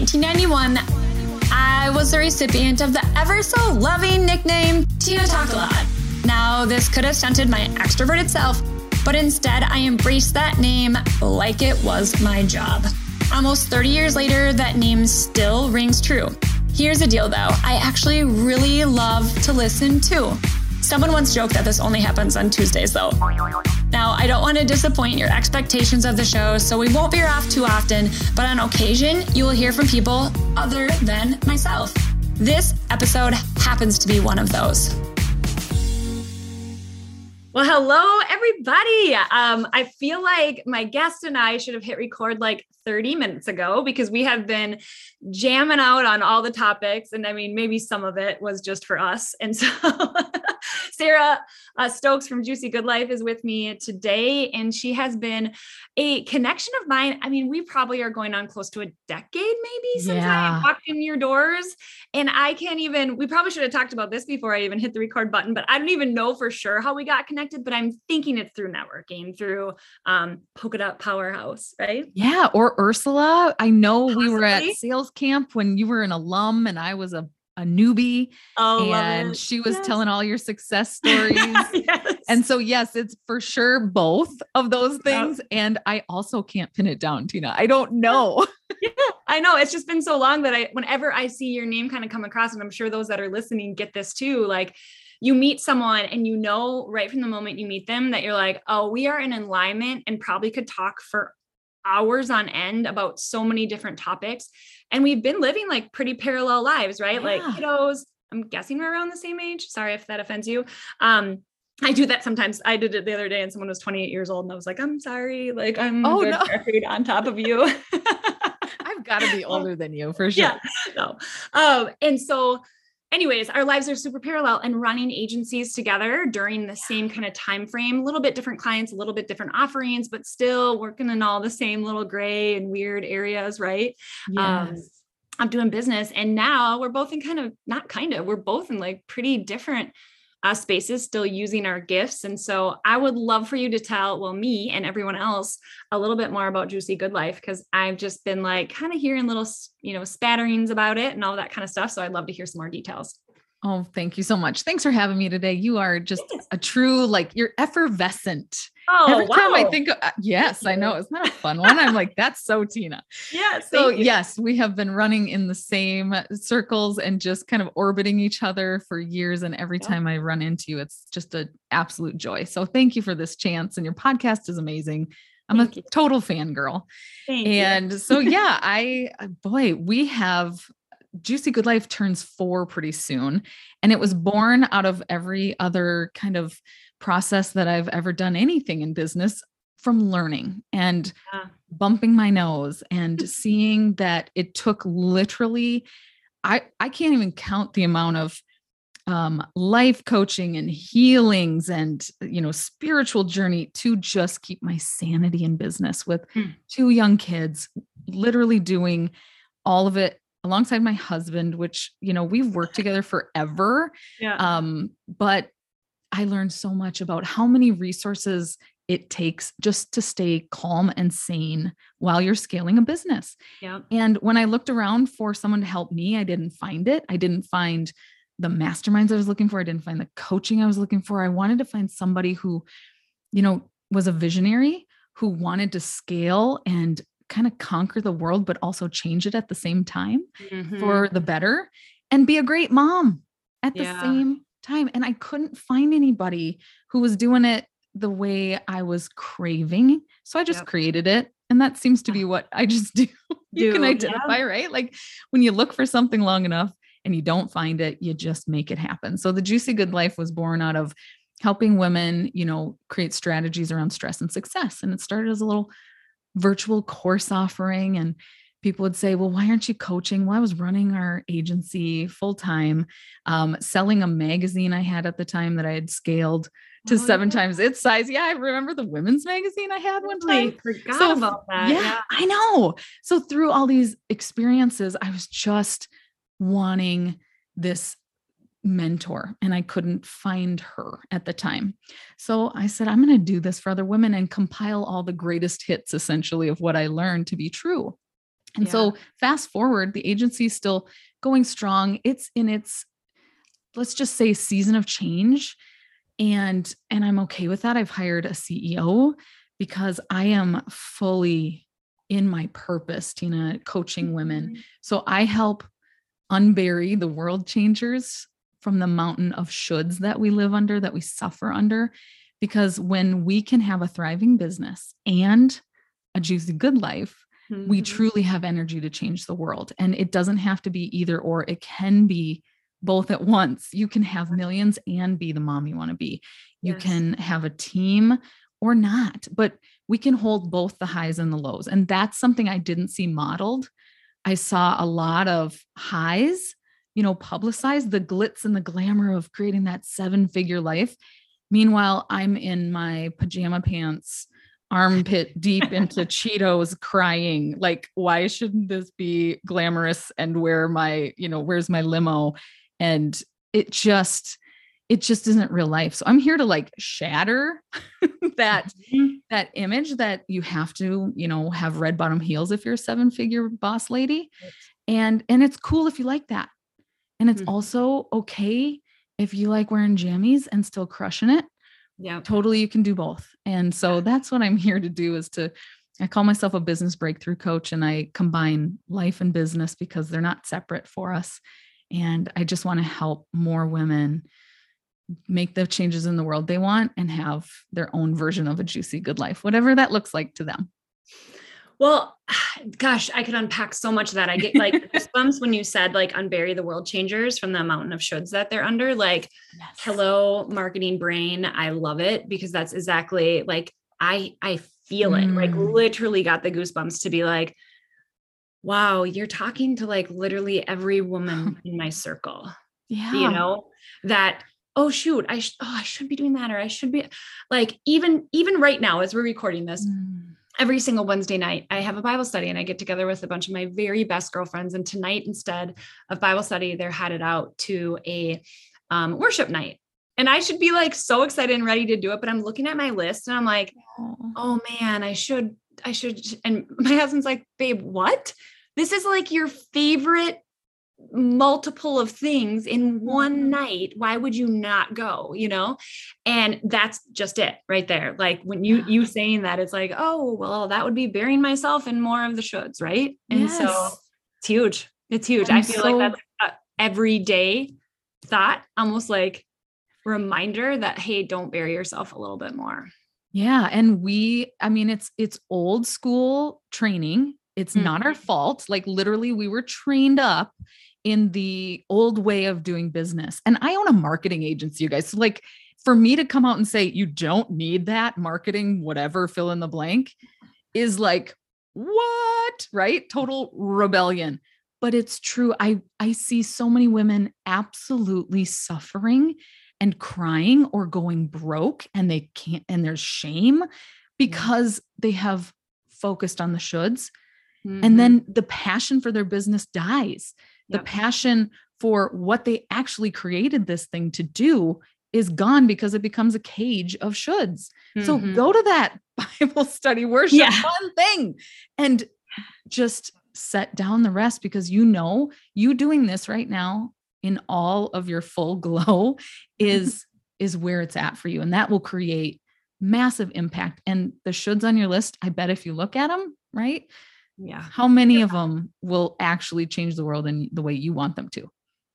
1991, I was the recipient of the ever so loving nickname Tina Talk a Lot. Now, this could have stunted my extroverted self, but instead I embraced that name like it was my job. Almost 30 years later, that name still rings true. Here's the deal though I actually really love to listen too. Someone once joked that this only happens on Tuesdays though. Now, I don't want to disappoint your expectations of the show, so we won't veer off too often, but on occasion, you will hear from people other than myself. This episode happens to be one of those. Well, hello, everybody. Um, I feel like my guest and I should have hit record like 30 minutes ago because we have been jamming out on all the topics. And I mean, maybe some of it was just for us. And so Sarah uh, Stokes from Juicy Good Life is with me today, and she has been a connection of mine. I mean, we probably are going on close to a decade, maybe, since yeah. I walked in your doors. And I can't even, we probably should have talked about this before I even hit the record button, but I don't even know for sure how we got connected, but I'm thinking it's through networking, through um, Polka Dot Powerhouse, right? Yeah. Or Ursula. I know Possibly. we were at sales camp when you were an alum and I was a a newbie oh, and she was yes. telling all your success stories. yes. And so yes, it's for sure both of those things yep. and I also can't pin it down, Tina. I don't know. yeah, I know. It's just been so long that I whenever I see your name kind of come across and I'm sure those that are listening get this too, like you meet someone and you know right from the moment you meet them that you're like, "Oh, we are in alignment and probably could talk for hours on end about so many different topics. And we've been living like pretty parallel lives, right? Yeah. Like kiddos, I'm guessing we're around the same age. Sorry if that offends you. Um, I do that sometimes. I did it the other day and someone was 28 years old and I was like, I'm sorry. Like I'm oh, no. on top of you. I've got to be older than you for sure. Yeah. No. Um, and so anyways our lives are super parallel and running agencies together during the same kind of time frame a little bit different clients a little bit different offerings but still working in all the same little gray and weird areas right um, yes. um, i'm doing business and now we're both in kind of not kind of we're both in like pretty different uh, spaces still using our gifts. And so I would love for you to tell, well, me and everyone else a little bit more about Juicy Good Life because I've just been like kind of hearing little, you know, spatterings about it and all that kind of stuff. So I'd love to hear some more details. Oh, thank you so much. Thanks for having me today. You are just a true, like, you're effervescent. Oh, Every wow. time I think, of, uh, yes, I know. Isn't that a fun one? I'm like, that's so Tina. Yes. So, yes, we have been running in the same circles and just kind of orbiting each other for years. And every yeah. time I run into you, it's just an absolute joy. So, thank you for this chance. And your podcast is amazing. I'm Thank a you. total fangirl. Thank and so, yeah, I, boy, we have Juicy Good Life turns four pretty soon. And it was born out of every other kind of process that I've ever done anything in business from learning and yeah. bumping my nose and seeing that it took literally, I, I can't even count the amount of um, life coaching and healings and you know spiritual journey to just keep my sanity in business with hmm. two young kids literally doing all of it alongside my husband, which, you know, we've worked together forever. Yeah. Um, but I learned so much about how many resources it takes just to stay calm and sane while you're scaling a business. Yeah. And when I looked around for someone to help me, I didn't find it. I didn't find the masterminds I was looking for. I didn't find the coaching I was looking for. I wanted to find somebody who, you know, was a visionary who wanted to scale and kind of conquer the world, but also change it at the same time mm-hmm. for the better and be a great mom at the yeah. same time. And I couldn't find anybody who was doing it the way I was craving. So I just yep. created it. And that seems to be what I just do. you do, can identify, yeah. right? Like when you look for something long enough and you don't find it, you just make it happen. So the Juicy Good Life was born out of helping women, you know, create strategies around stress and success. And it started as a little virtual course offering and people would say well why aren't you coaching? Well i was running our agency full time um, selling a magazine i had at the time that i had scaled to oh, seven yeah. times its size. Yeah i remember the women's magazine i had one time. I forgot so, about that. yeah, yeah. I know. So through all these experiences i was just wanting this mentor and I couldn't find her at the time. So I said, I'm going to do this for other women and compile all the greatest hits essentially of what I learned to be true. And Yeah. so fast forward, the agency is still going strong. It's in its let's just say season of change and and I'm okay with that. I've hired a CEO because I am fully in my purpose, Tina, coaching women. Mm-hmm. So I help unbury the world changers from the mountain of shoulds that we live under, that we suffer under. Because when we can have a thriving business and a juicy good life, we Mhm. truly have energy to change the world. And it doesn't have to be either or, it can be both at once. You can have millions and be the mom you want to be. You Yes. can have a team or not, but we can hold both the highs and the lows. And that's something I didn't see modeled. I saw a lot of highs, you know, publicize the glitz and the glamour of creating that seven figure life. Meanwhile, I'm in my pajama pants, armpit deep into Cheetos, crying. Like, why shouldn't this be glamorous? And where my, you know, where's my limo? And it just, it just isn't real life. So I'm here to like shatter that Mhm. that image that you have to, you know, have red bottom heels if you're a seven figure boss lady. Right. And and it's cool if you like that. And it's Mhm. also okay if you like wearing jammies and still crushing it. Yeah. Totally you can do both. And so that's what I'm here to do is to I call myself a business breakthrough coach and I combine life and business because they're not separate for us. And I just want to help more women make the changes in the world they want and have their own version of a juicy good life, whatever that looks like to them. Well, gosh, I could unpack so much of that. I get like goosebumps when you said like unbury the world changers from the mountain of shoulds that they're under. Like, hello, marketing brain. I love it because that's exactly like I I feel it. Like Mm. literally got the goosebumps to be like, wow, you're talking to like literally every woman in my circle. Yeah. you know that oh shoot i sh- oh i should be doing that or i should be like even even right now as we're recording this Mm. Every single wednesday night i have a bible study and i get together with a bunch of my very best girlfriends. And tonight instead of bible study they're headed out to a um, worship night. And i should be like so excited and ready to do it but i'm looking at my list and i'm like Oh. oh man i should i should and my husband's like babe what? This is like your favorite multiple of things in one Mhm. night why would you not go you know and that's just it right there like when you you saying that it's like oh well that would be burying myself in more of the shoulds right and so Yes. it's huge it's huge i I'm feel so- like that's a everyday thought almost like reminder that hey don't bury yourself a little bit more Yeah, and we I mean it's it's old school training. It's hmm. not our fault. Like literally we were trained up in the old way of doing business. And I own a marketing agency, you guys. So like for me to come out and say you don't need that marketing whatever fill in the blank is like what? Right? Total rebellion. But it's true. I I see so many women absolutely suffering and crying or going broke and they can't and there's shame hmm. because they have focused on the shoulds Mhm. and then the passion for their business dies the Yep. passion for what they actually created this thing to do is gone because it becomes a cage of shoulds so Mhm. go to that bible study worship Yeah. fun thing and just set down the rest because you know you doing this right now in all of your full glow is is where it's at for you and that will create massive impact and the shoulds on your list i bet if you look at them right yeah how many of them will actually change the world in the way you want them to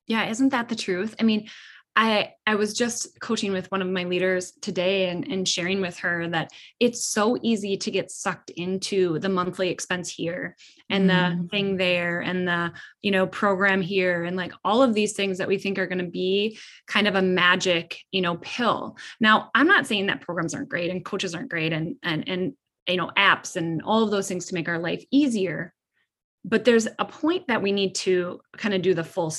Yeah, isn't that the truth? I mean, I I was just coaching with one of my leaders today and, and sharing with her that it's so easy to get sucked into the monthly expense here and the Mm. thing there and the you know program here and like all of these things that we think are going to be kind of a magic you know pill. Now, I'm not saying that programs aren't great and coaches aren't great and and and you know apps and all of those things to make our life easier. But there's a point that we need to kind of do the full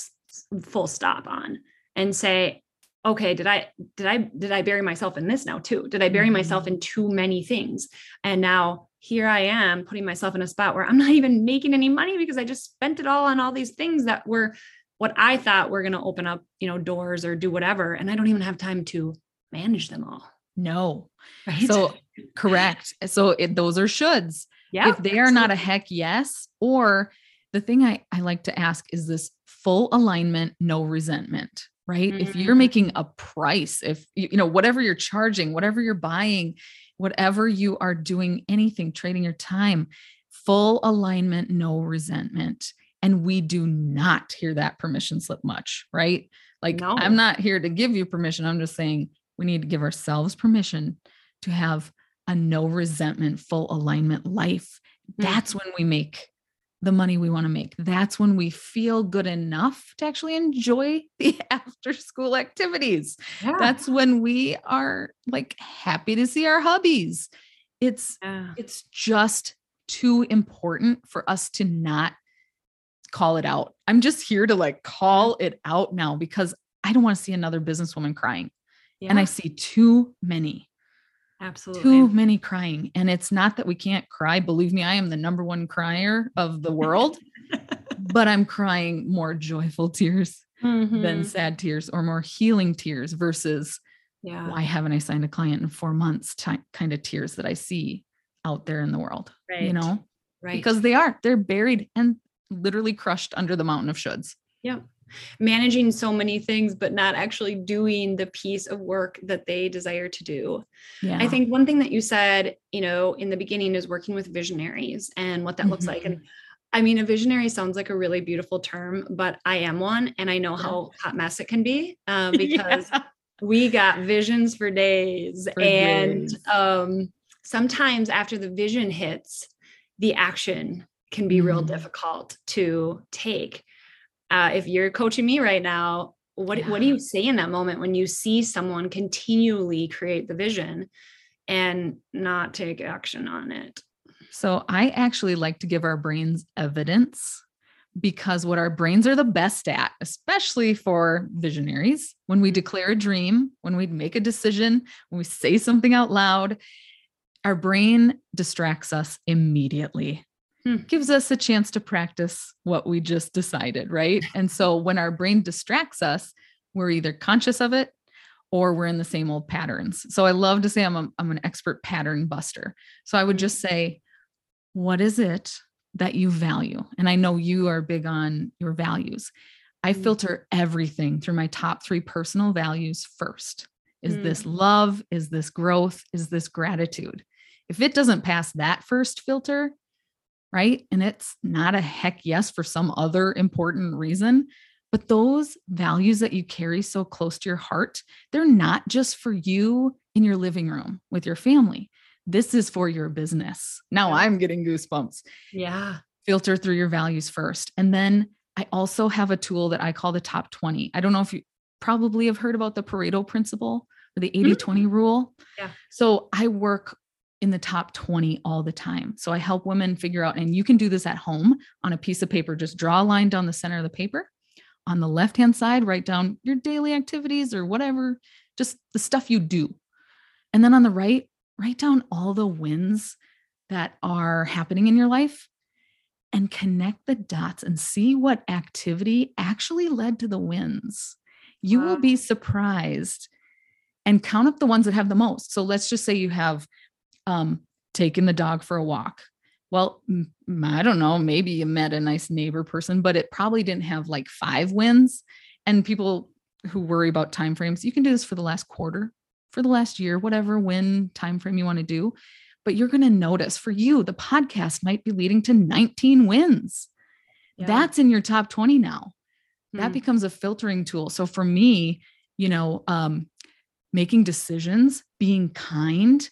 full stop on and say okay did i did i did i bury myself in this now too? Did i bury myself mm-hmm. in too many things? And now here i am putting myself in a spot where i'm not even making any money because i just spent it all on all these things that were what i thought were going to open up you know doors or do whatever and i don't even have time to manage them all. No. Right? So correct so it, those are shoulds Yeah. if they are not a heck yes, or the thing I, I like to ask is this full alignment, no resentment, right? If you're Mhm. making a price, if you you know, whatever you're charging, whatever you're buying, whatever you are doing, anything, trading your time, full alignment, no resentment. And we do not hear that permission slip much, right? Like, No. I'm not here to give you permission. I'm just saying we need to give ourselves permission to have a no resentment, full alignment life. Mm. That's when we make the money we want to make. That's when we feel good enough to actually enjoy the after school activities. Yeah. That's when we are like happy to see our hubbies. It's yeah. it's just too important for us to not call it out. I'm just here to like call it out now because I don't want to see another businesswoman crying. And I see too many, absolutely. too many crying. And it's not that we can't cry. Believe me, I am the number one crier of the world, but I'm crying more joyful tears than Mhm. sad tears or more healing tears versus yeah. why haven't I signed a client in four months ti- kind of tears that I see out there in the world, right. you know, Right. because they are, they're buried and literally crushed under the mountain of shoulds. Managing so many things, but not actually doing the piece of work that they desire to do. Yeah. I think one thing that you said, you know, in the beginning is working with visionaries and what that looks like. Mm-hmm. And I mean, a visionary sounds like a really beautiful term, but I am one and I know Yeah. how hot mess it can be um, because Yeah. we got visions for days. For and days. um, sometimes after the vision hits, the action can be real Mm. difficult to take. Uh, if you're coaching me right now, what, what do you say in that moment when you see someone continually create the vision and not take action on it? So I actually like to give our brains evidence because what our brains are the best at, especially for visionaries, when we declare a dream, when we make a decision, when we say something out loud, our brain distracts us immediately. Hmm. Gives us a chance to practice what we just decided, right? And so when our brain distracts us, we're either conscious of it or we're in the same old patterns. So I love to say I'm, a, I'm an expert pattern buster. So I would Mhm. just say, what is it that you value? And I know you are big on your values. I Mm. filter everything through my top three personal values first. Is Mm. this love? Is this growth? Is this gratitude? If it doesn't pass that first filter, right? And it's not a heck yes for some other important reason, but those values that you carry so close to your heart, they're not just for you in your living room with your family. This is for your business. Now I'm getting goosebumps. Yeah. Filter through your values first. And then I also have a tool that I call the top 20. I don't know if you probably have heard about the Pareto principle or the hmm. 80 20 rule. Yeah. So I work in the top 20 all the time. So I help women figure out, and you can do this at home on a piece of paper. Just draw a line down the center of the paper. On the left hand side, write down your daily activities or whatever, just the stuff you do. And then on the right, write down all the wins that are happening in your life and connect the dots and see what activity actually led to the wins. You will be surprised and count up the ones that have the most. So let's just say you have um, taken the dog for a walk. Well, I don't know, maybe you met a nice neighbor person, but it probably didn't have like five wins. And people who worry about timeframes, you can do this for the last quarter, for the last year, whatever win time frame you want to do. But you're going to notice for you, the podcast might be leading to 19 wins. Yeah. That's in your top 20 now that Mm. becomes a filtering tool so for me you know um making decisions being kind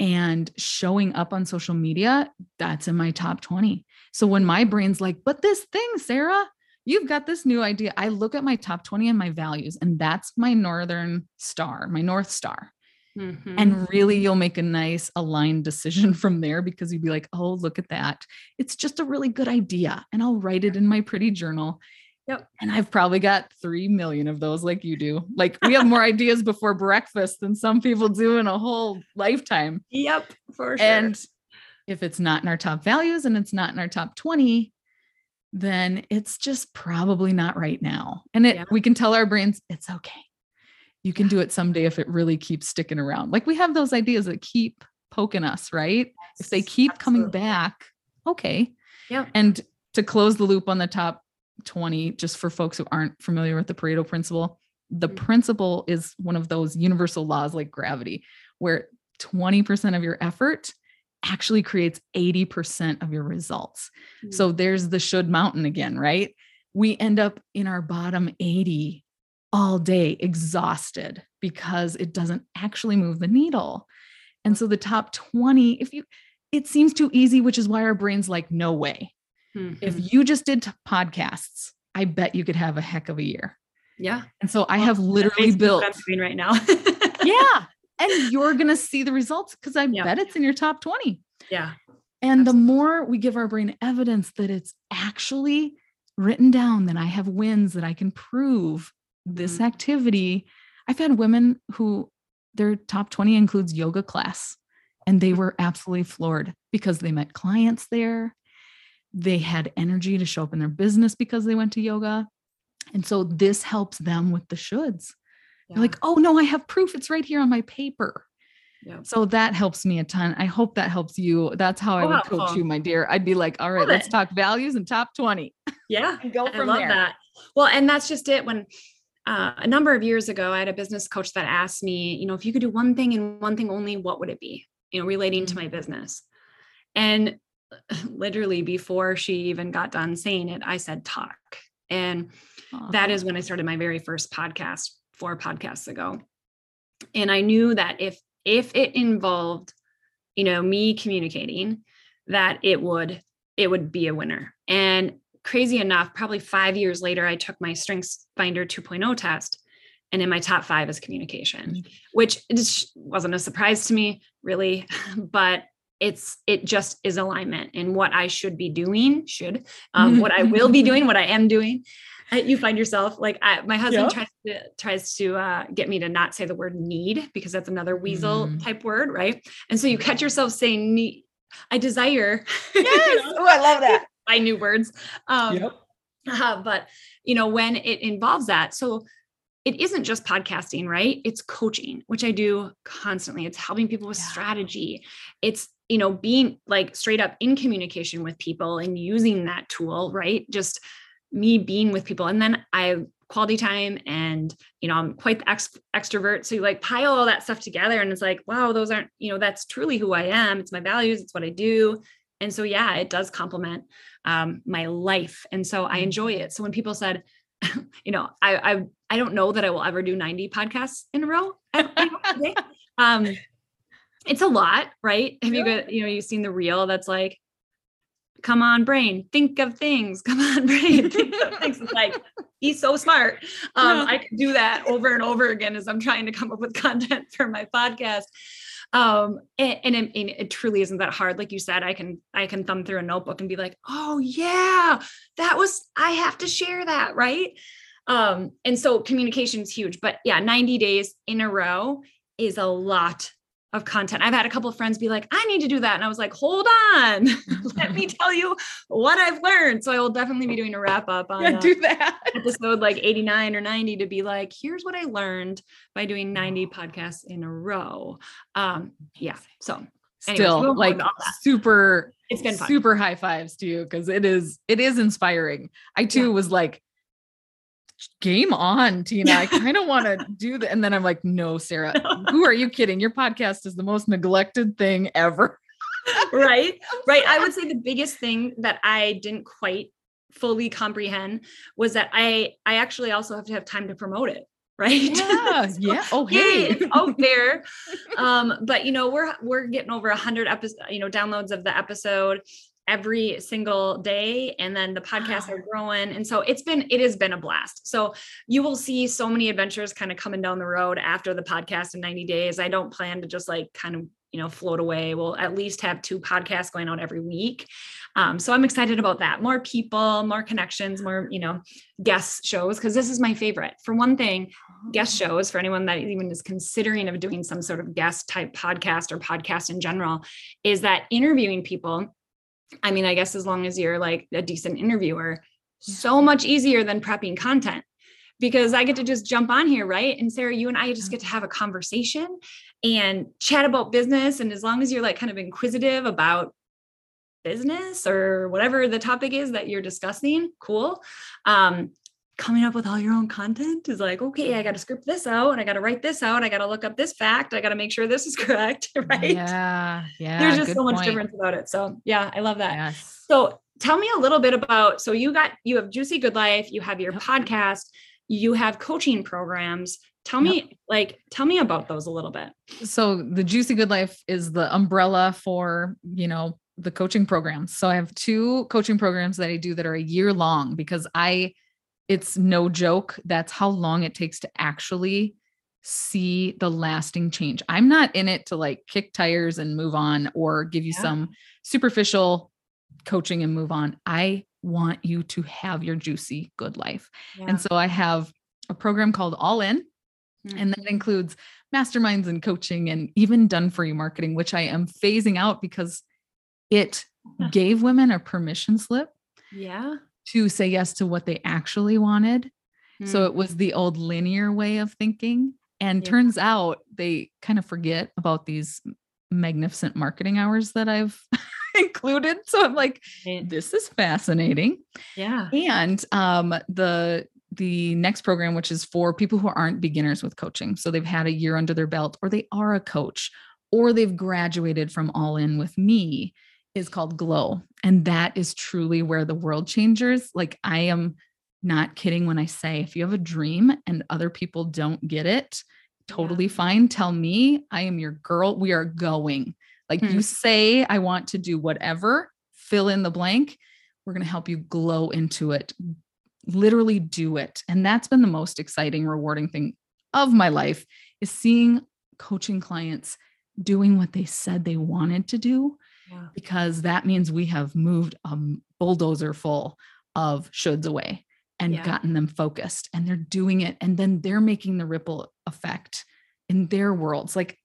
and showing up on social media that's in my top 20 so when my brain's like but this thing sarah you've got this new idea i look at my top 20 and my values and that's my northern star my north star. Mhm. and really you'll make a nice aligned decision from there because you'd be like oh look at that. It's just a really good idea and i'll write it in my pretty journal Yep. and i've probably got 3 million of those like you do like we have more ideas before breakfast than some people do in a whole lifetime Yep, for sure. and if it's not in our top values and it's not in our top 20 then it's just probably not right now and it Yeah. we can tell our brains it's okay you can do it someday if it really keeps sticking around like we have those ideas that keep poking us, right? If they keep coming back, okay. Yep. And to close the loop on the top 20, just for folks who aren't familiar with the Pareto principle, the Mhm. principle is one of those universal laws like gravity, where 20% of your effort actually creates 80% of your results. Mm. So there's the should mountain again, right? We end up in our bottom 80 all day exhausted because it doesn't actually move the needle. And so the top 20, if you, it seems too easy, which is why our brain's like, no way. Mhm. If you just did podcasts, I bet you could have a heck of a year. yeah, And so I have literally built, I'm doing right now. yeah. And you're going to see the results because I Yeah. bet it's in your top 20. yeah, And the more we give our brain evidence that it's actually written down, that I have wins, that I can prove this Mhm. activity. I've had women who their top 20 includes yoga class, and they were absolutely floored because they met clients there. They had energy to show up in their business because they went to yoga. And so this helps them with the shoulds. yeah. They're like, oh no, I have proof. It's right here on my paper. So that helps me a ton. I hope that helps you. That's how I Oh, would coach you, my dear. I'd be like, all right, let's it. talk values and top 20 yeah. and go I from love there. that. Well, and that's just it. When uh, a number of years ago, I had a business coach that asked me, you know, if you could do one thing and one thing only, what would it be? You know, relating to Mm. my business. And literally before she even got done saying it, I said talk. And that Aw. is when I started my very first podcast four podcasts ago. And I knew that if if it involved, you know, me communicating, that it would it would be a winner. And crazy enough, probably five years later, I took my Strengths Finder 2.0 test, and in my top five is communication, mm. which it just wasn't a surprise to me, really, but it's it just is alignment in what I should be doing, should um, what I will be doing, what I am doing. You find yourself like I, my husband Yep. tries to tries to uh, get me to not say the word need because that's another weasel Mm. type word, right? And so you catch yourself saying need. I desire. Yes. Oh, I love that. Buy new words. Um, uh, but you know when it involves that so it isn't just podcasting right it's coaching which i do constantly it's helping people with Yeah. strategy it's you know being like straight up in communication with people and using that tool right? Just me being with people. And then i quality time and you know i'm quite the ex- extrovert. So you like pile all that stuff together and it's like wow those aren't you know that's truly who i am. It's my values. It's what i do. And so yeah it does complement um, my life. And so i enjoy it. So when people said you know i i i don't know that i will ever do 90 podcasts in a row I- I don't think. um it's a lot right? Have you got you know you've seen the reel that's like come on brain think of things come on brain think of things. It's like he's so smart. Um Yeah. i could do that over and over again as i'm trying to come up with content for my podcast. Um and, and, it, and it truly isn't that hard. Like you said i can i can thumb through a notebook and be like oh yeah that was i have to share that right? Um and so communication is huge but yeah 90 days in a row is a lot of content. I've had a couple of friends be like i need to do that. And i was like hold on. Let me tell you what i've learned. So i will definitely be doing a wrap up on Yeah, uh, do that. episode like 89 or 90 to be like here's what i learned by doing 90 podcasts in a row. Um yeah so anyways, Still, we'll like into all that. super, it's been fun. super high fives to you because it is, it is inspiring. I too was like, game on, Tina. I kind of want to do that. And then I'm like, no, Sarah, who are you kidding? Your podcast is the most neglected thing ever. right right i would say the biggest thing that i didn't quite fully comprehend was that i i actually also have to have time to promote it right Yeah. Yeah. Oh, hey. out there um but you know we're we're getting over a hundred episodes you know downloads of the episode every single day and then the podcasts are growing. And so it's been it has been a blast. So you will see so many adventures kind of coming down the road after the podcast in 90 days. I don't plan to just like kind of you know float away. We'll at least have two podcasts going out every week. Um, so i'm excited about that. More people more connections more you know guest shows because this is my favorite. For one thing guest shows for anyone that even is considering of doing some sort of guest type podcast or podcast in general is that interviewing people i mean i guess as long as you're like a decent interviewer so much easier than prepping content because I get to just jump on here, right? And Sarah, you and I just get to have a conversation and chat about business. And as long as you're like kind of inquisitive about business or whatever the topic is that you're discussing, cool. Um, coming up with all your own content is like, okay, I got to script this out and I got to write this out. I got to look up this fact. I got to make sure this is correct. Right. Yeah. Yeah. There's just so much point. difference about it. So yeah, I love that. Yes. So tell me a little bit about, so you got, you have Juicy Good Life, you have your yep. podcast, you have coaching programs. Tell me, yep. like, tell me about those a little bit. So the Juicy Good Life is the umbrella for, you know, the coaching programs. So I have two coaching programs that I do that are a year long because I it's no joke. That's how long it takes to actually see the lasting change. I'm not in it to like kick tires and move on or give you yeah. some superficial coaching and move on. I want you to have your juicy good life. Yeah. And so I have a program called All In, mm-hmm. and that mm-hmm. includes masterminds and coaching and even done for you marketing, which I am phasing out because it gave women a permission slip. Yeah to say yes to what they actually wanted. Mm-hmm. So it was the old linear way of thinking. And yeah. turns out they kind of forget about these magnificent marketing hours that I've included. So I'm like, this is fascinating. Yeah. And um the the next program, which is for people who aren't beginners with coaching. So they've had a year under their belt, or they are a coach, or they've graduated from all in with me is called Glow. And that is truly where the world changers, like I am not kidding when I say if you have a dream and other people don't get it, totally yeah. fine. Tell me, I am your girl. We are going. Like hmm. you say, I want to do whatever, fill in the blank. We're going to help you glow into it. Literally do it. And that's been the most exciting, rewarding thing of my life is seeing coaching clients doing what they said they wanted to do because that means we have moved a bulldozer full of shoulds away and yeah. gotten them focused and they're doing it and then they're making the ripple effect in their worlds like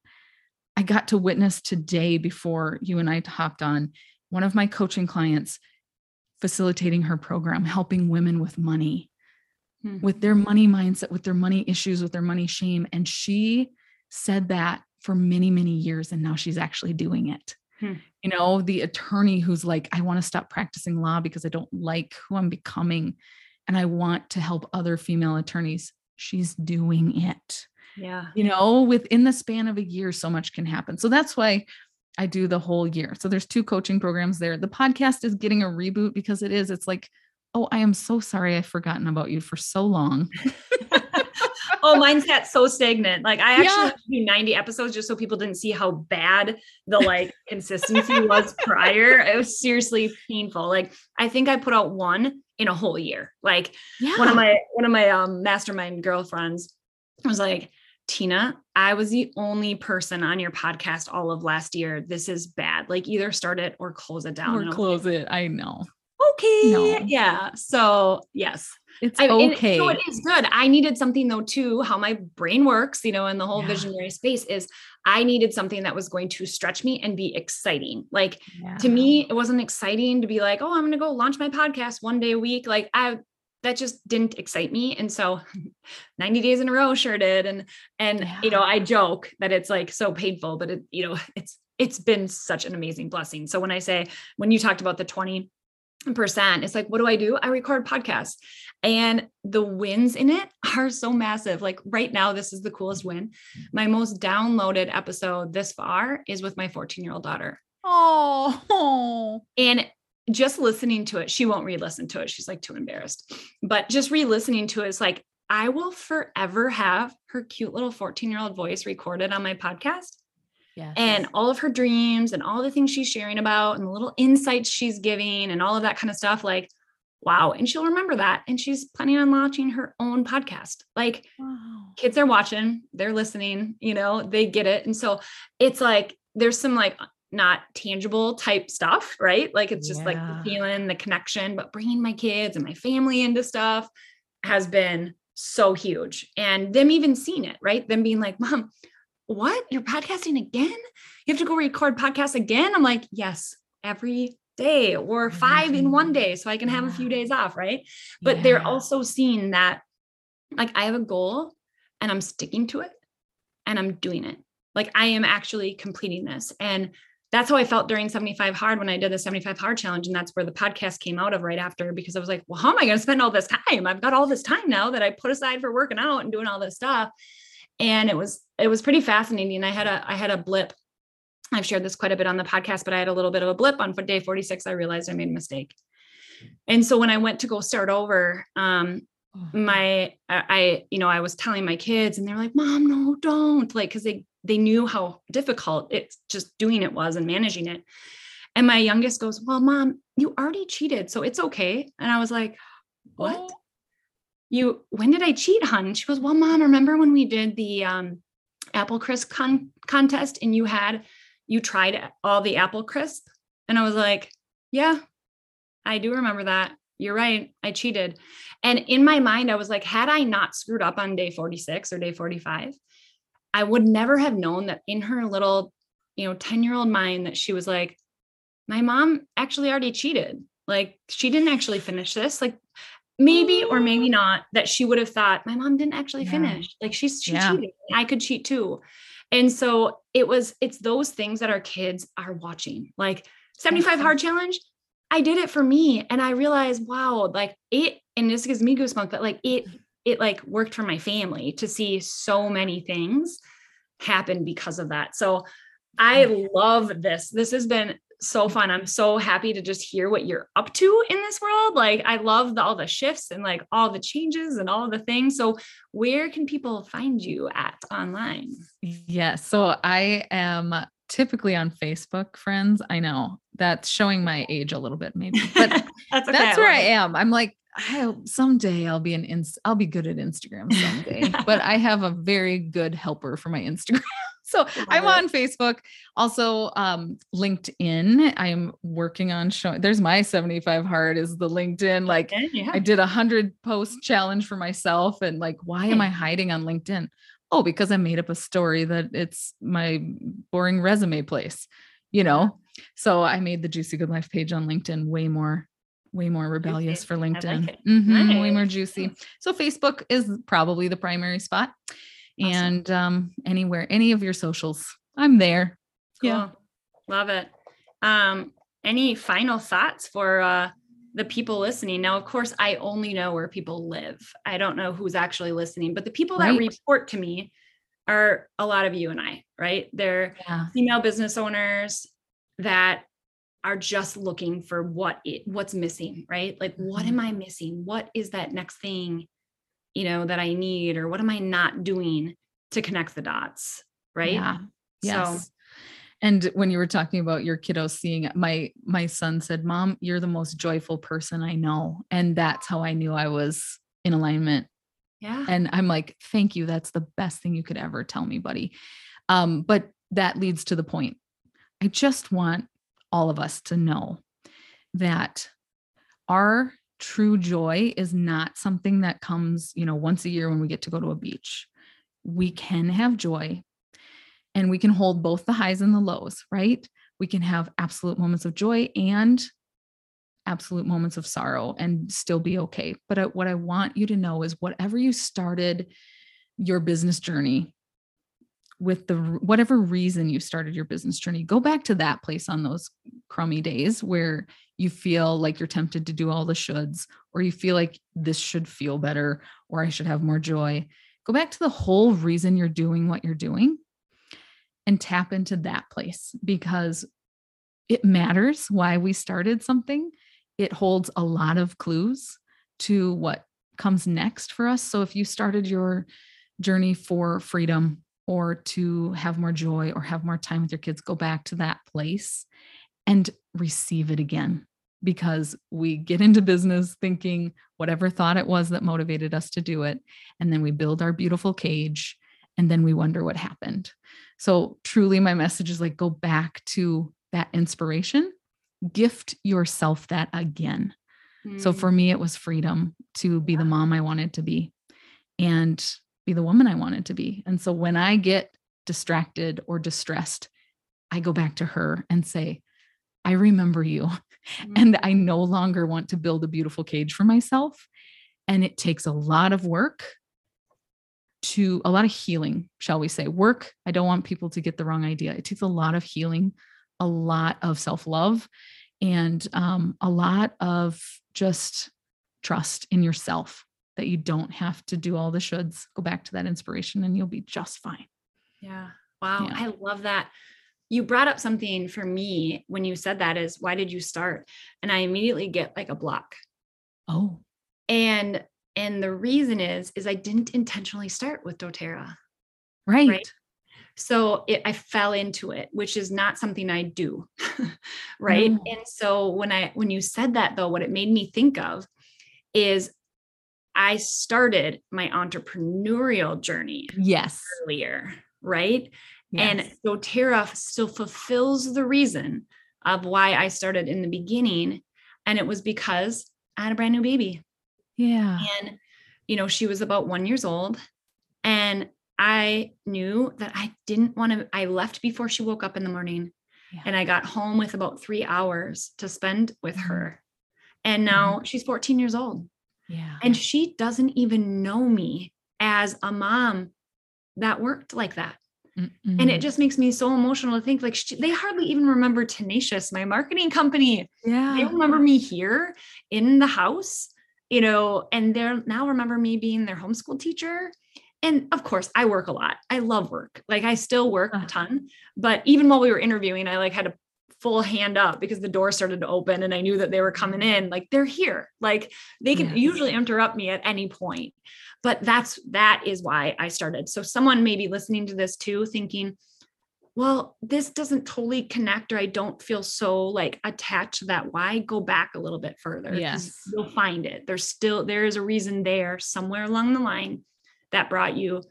i got to witness today before you and i hopped on one of my coaching clients facilitating her program helping women with money hmm. with their money mindset with their money issues with their money shame and she said that for many many years and now she's actually doing it Hmm. You know, the attorney who's like, I want to stop practicing law because I don't like who I'm becoming and I want to help other female attorneys. She's doing it. Yeah. You know, within the span of a year, so much can happen. So that's why I do the whole year. So there's two coaching programs there. The podcast is getting a reboot because it is. It's like, oh, I am so sorry I've forgotten about you for so long. oh, mine's got so stagnant. Like I actually yeah. do 90 episodes just so people didn't see how bad the like consistency was prior. It was seriously painful. Like I think I put out one in a whole year. Like yeah. one of my one of my um mastermind girlfriends was like, Tina, I was the only person on your podcast all of last year. This is bad. Like either start it or close it down. Or close it. I know. Okay. No. Yeah. So yes, it's I, okay. so it is good. I needed something though too, how my brain works, you know, in the whole yeah. visionary space is I needed something that was going to stretch me and be exciting. Like yeah. to me, it wasn't exciting to be like, oh, I'm going to go launch my podcast one day a week. Like I that just didn't excite me and so 90 days in a row sure did and and yeah. you know i joke that it's like so painful but it you know it's it's been such an amazing blessing so when i say when you talked about the 20 percent. It's like what do i do? I record podcasts. And the wins in it are so massive. Like right now this is the coolest win. My most downloaded episode this far is with my 14 year old daughter. Oh and just listening to it she won't re-listen to it. She's like too embarrassed. But just re-listening to it is like i will forever have her cute little 14 year old voice recorded on my podcast Yes. And all of her dreams and all the things she's sharing about and the little insights she's giving and all of that kind of stuff. Like, wow. And she'll remember that. And she's planning on launching her own podcast. Like, wow. kids are watching, they're listening, you know, they get it. And so it's like, there's some like not tangible type stuff, right? Like, it's just yeah. like the feeling, the connection, but bringing my kids and my family into stuff has been so huge. And them even seeing it, right? Them being like, mom, what? You're podcasting again? You have to go record podcasts again? I'm like, yes, every day or five in one mm-hmm. day so I can have a few days off, right? But yeah. they're also seeing that like I have a goal and I'm sticking to it and I'm doing it. Like I am actually completing this. And that's how I felt during 75 hard when I did the 75 hard challenge. And that's where the podcast came out of right after because I was like, well, how am I going to spend all this time? I've got all this time now that I put aside for working out and doing all this stuff. And it was, it was pretty fascinating. I had a, I had a blip. I've shared this quite a bit on the podcast, but I had a little bit of a blip on day 46. I realized I made a mistake. And so when I went to go start over, um, oh. my I you know I was telling my kids and they're like, "Mom, no, don't!" Like because they they knew how difficult it's just doing it was and managing it. And my youngest goes, Well, mom, you already cheated, so it's okay. And I was like, What? You when did I cheat, hon? She goes, Well, mom, remember when we did the um, apple crisp con- contest and you had you tried all the apple crisp? And I was like, Yeah, I do remember that. You're right. I cheated. And in my mind, I was like, had I not screwed up on day 46 or day 45, I would never have known that in her little, you know, 10 year old mind that she was like, my mom actually already cheated. Like she didn't actually finish this. Like maybe or maybe not that she would have thought my mom didn't actually yeah. finish. Like she's she yeah. cheated. I could cheat too. And so it was, it's those things that our kids are watching. Like 75 hard challenge. I did it for me. And I realized, wow, like it, and this gives me goosebumps, but like it it like worked for my family to see so many things happen because of that. So I love this. This has been so fun. I'm so happy to just hear what you're up to in this world. Like I love the, all the shifts and like all the changes and all the things. So where can people find you at online? Yes. So I am typically on Facebook, friends. I know that's showing my age a little bit, maybe, but that's, okay. that's where I am. I'm like I someday I'll be an ins I'll be good at Instagram someday, but I have a very good helper for my Instagram. So I'm on Facebook, also um, LinkedIn. I'm working on showing. There's my 75 hard is the LinkedIn. Like yeah. I did a hundred post challenge for myself, and like, why am I hiding on LinkedIn? Oh, because I made up a story that it's my boring resume place, you know. So I made the Juicy Good Life page on LinkedIn way more way more rebellious juicy. for LinkedIn. Like mm-hmm, nice. Way more juicy. So Facebook is probably the primary spot. Awesome. And um, anywhere, any of your socials, I'm there. Cool. Yeah. Love it. Um, any final thoughts for uh, the people listening? Now, of course, I only know where people live. I don't know who's actually listening, but the people that report to me are a lot of you and I, right? They're yeah. female business owners that are just looking for what it what's missing right like what am mm-hmm. i missing what is that next thing you know that i need or what am i not doing to connect the dots right? Yeah. Yes. So, and when you were talking about your kiddos seeing my my son said mom you're the most joyful person i know. And that's how i knew i was in alignment. Yeah. And i'm like thank you. That's the best thing you could ever tell me buddy. Um but that leads to the point. I just want all of us to know that our true joy is not something that comes, you know, once a year when we get to go to a beach. We can have joy and we can hold both the highs and the lows, right? We can have absolute moments of joy and absolute moments of sorrow and still be okay. But what I want you to know is whatever you started your business journey with the whatever reason you started your business journey go back to that place on those crummy days where you feel like you're tempted to do all the shoulds or you feel like this should feel better or i should have more joy. Go back to the whole reason you're doing what you're doing and tap into that place because it matters why we started something. It holds a lot of clues to what comes next for us. So if you started your journey for freedom or to have more joy or have more time with your kids, go back to that place and receive it again. Because we get into business thinking whatever thought it was that motivated us to do it. And then we build our beautiful cage and then we wonder what happened. So, truly, my message is like go back to that inspiration, gift yourself that again. Mm. So, for me, it was freedom to be the mom I wanted to be. And be the woman I wanted to be. And so when I get distracted or distressed, I go back to her and say, I remember you. Mm-hmm. And I no longer want to build a beautiful cage for myself. And it takes a lot of work to a lot of healing, shall we say. Work, I don't want people to get the wrong idea. It takes a lot of healing, a lot of self love, and um, a lot of just trust in yourself that you don't have to do all the shoulds. Go back to that inspiration and you'll be just fine. Yeah. Wow. Yeah. I love that. You brought up something for me when you said that is why did you start? And I immediately get like a block. Oh, And and the reason is is I didn't intentionally start with doTERRA. right. Right. So it, I fell into it, which is not something I do. right. No. And so when I when you said that though, what it made me think of is I started my entrepreneurial journey Yes. earlier, right? yes. And doTERRA still fulfills the reason of why I started in the beginning. And it was because I had a brand new baby. yeah. And, you know, she was about one years old. And I knew that I didn't want to, I left before she woke up in the morning. Yeah. And I got home with about three hours to spend with Mhm. her. And now she's 14 years old. Yeah. And she doesn't even know me as a mom that worked like that. And Mm-hmm. it just makes me so emotional to think like she, they hardly even remember Tenacious, my marketing company. yeah. They remember me here in the house, you know, and they're now remember me being their homeschool teacher. And of course, I work a lot. I love work. Like I still work a Uh. ton, but even while we were interviewing, I like had a full hand up because the door started to open and I knew that they were coming mm-hmm. in. Like they're here. Like they can Yes. usually interrupt me at any point. But that's that is why I started. So someone may be listening to this too, thinking, well, this doesn't totally connect, or I don't feel so like attached to that. Why go back a little bit further? Yes. You'll find it. There's still there is a reason there somewhere along the line that brought you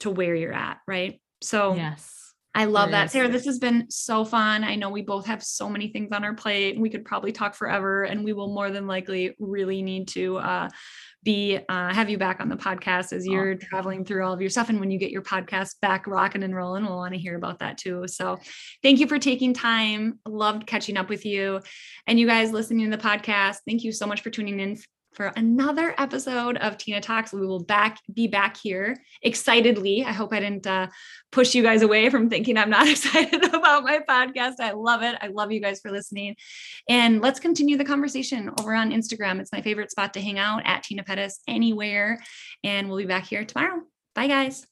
to where you're at, right? So yes. I love that. Sarah, this has been so fun. I know we both have so many things on our plate and we could probably talk forever and we will more than likely really need to uh, be uh, have you back on the podcast as you're traveling through all of your stuff and when you get your podcast back rocking and rolling we'll want to hear about that too. So thank you for taking time. Loved catching up with you. And you guys listening to the podcast thank you so much for tuning in for another episode of Tena Talks. We will back be back here excitedly. I hope I didn't uh, push you guys away from thinking I'm not excited about my podcast. I love it. I love you guys for listening. And let's continue the conversation over on Instagram. It's my favorite spot to hang out at Tena Pettis anywhere. And we'll be back here tomorrow. Bye, guys.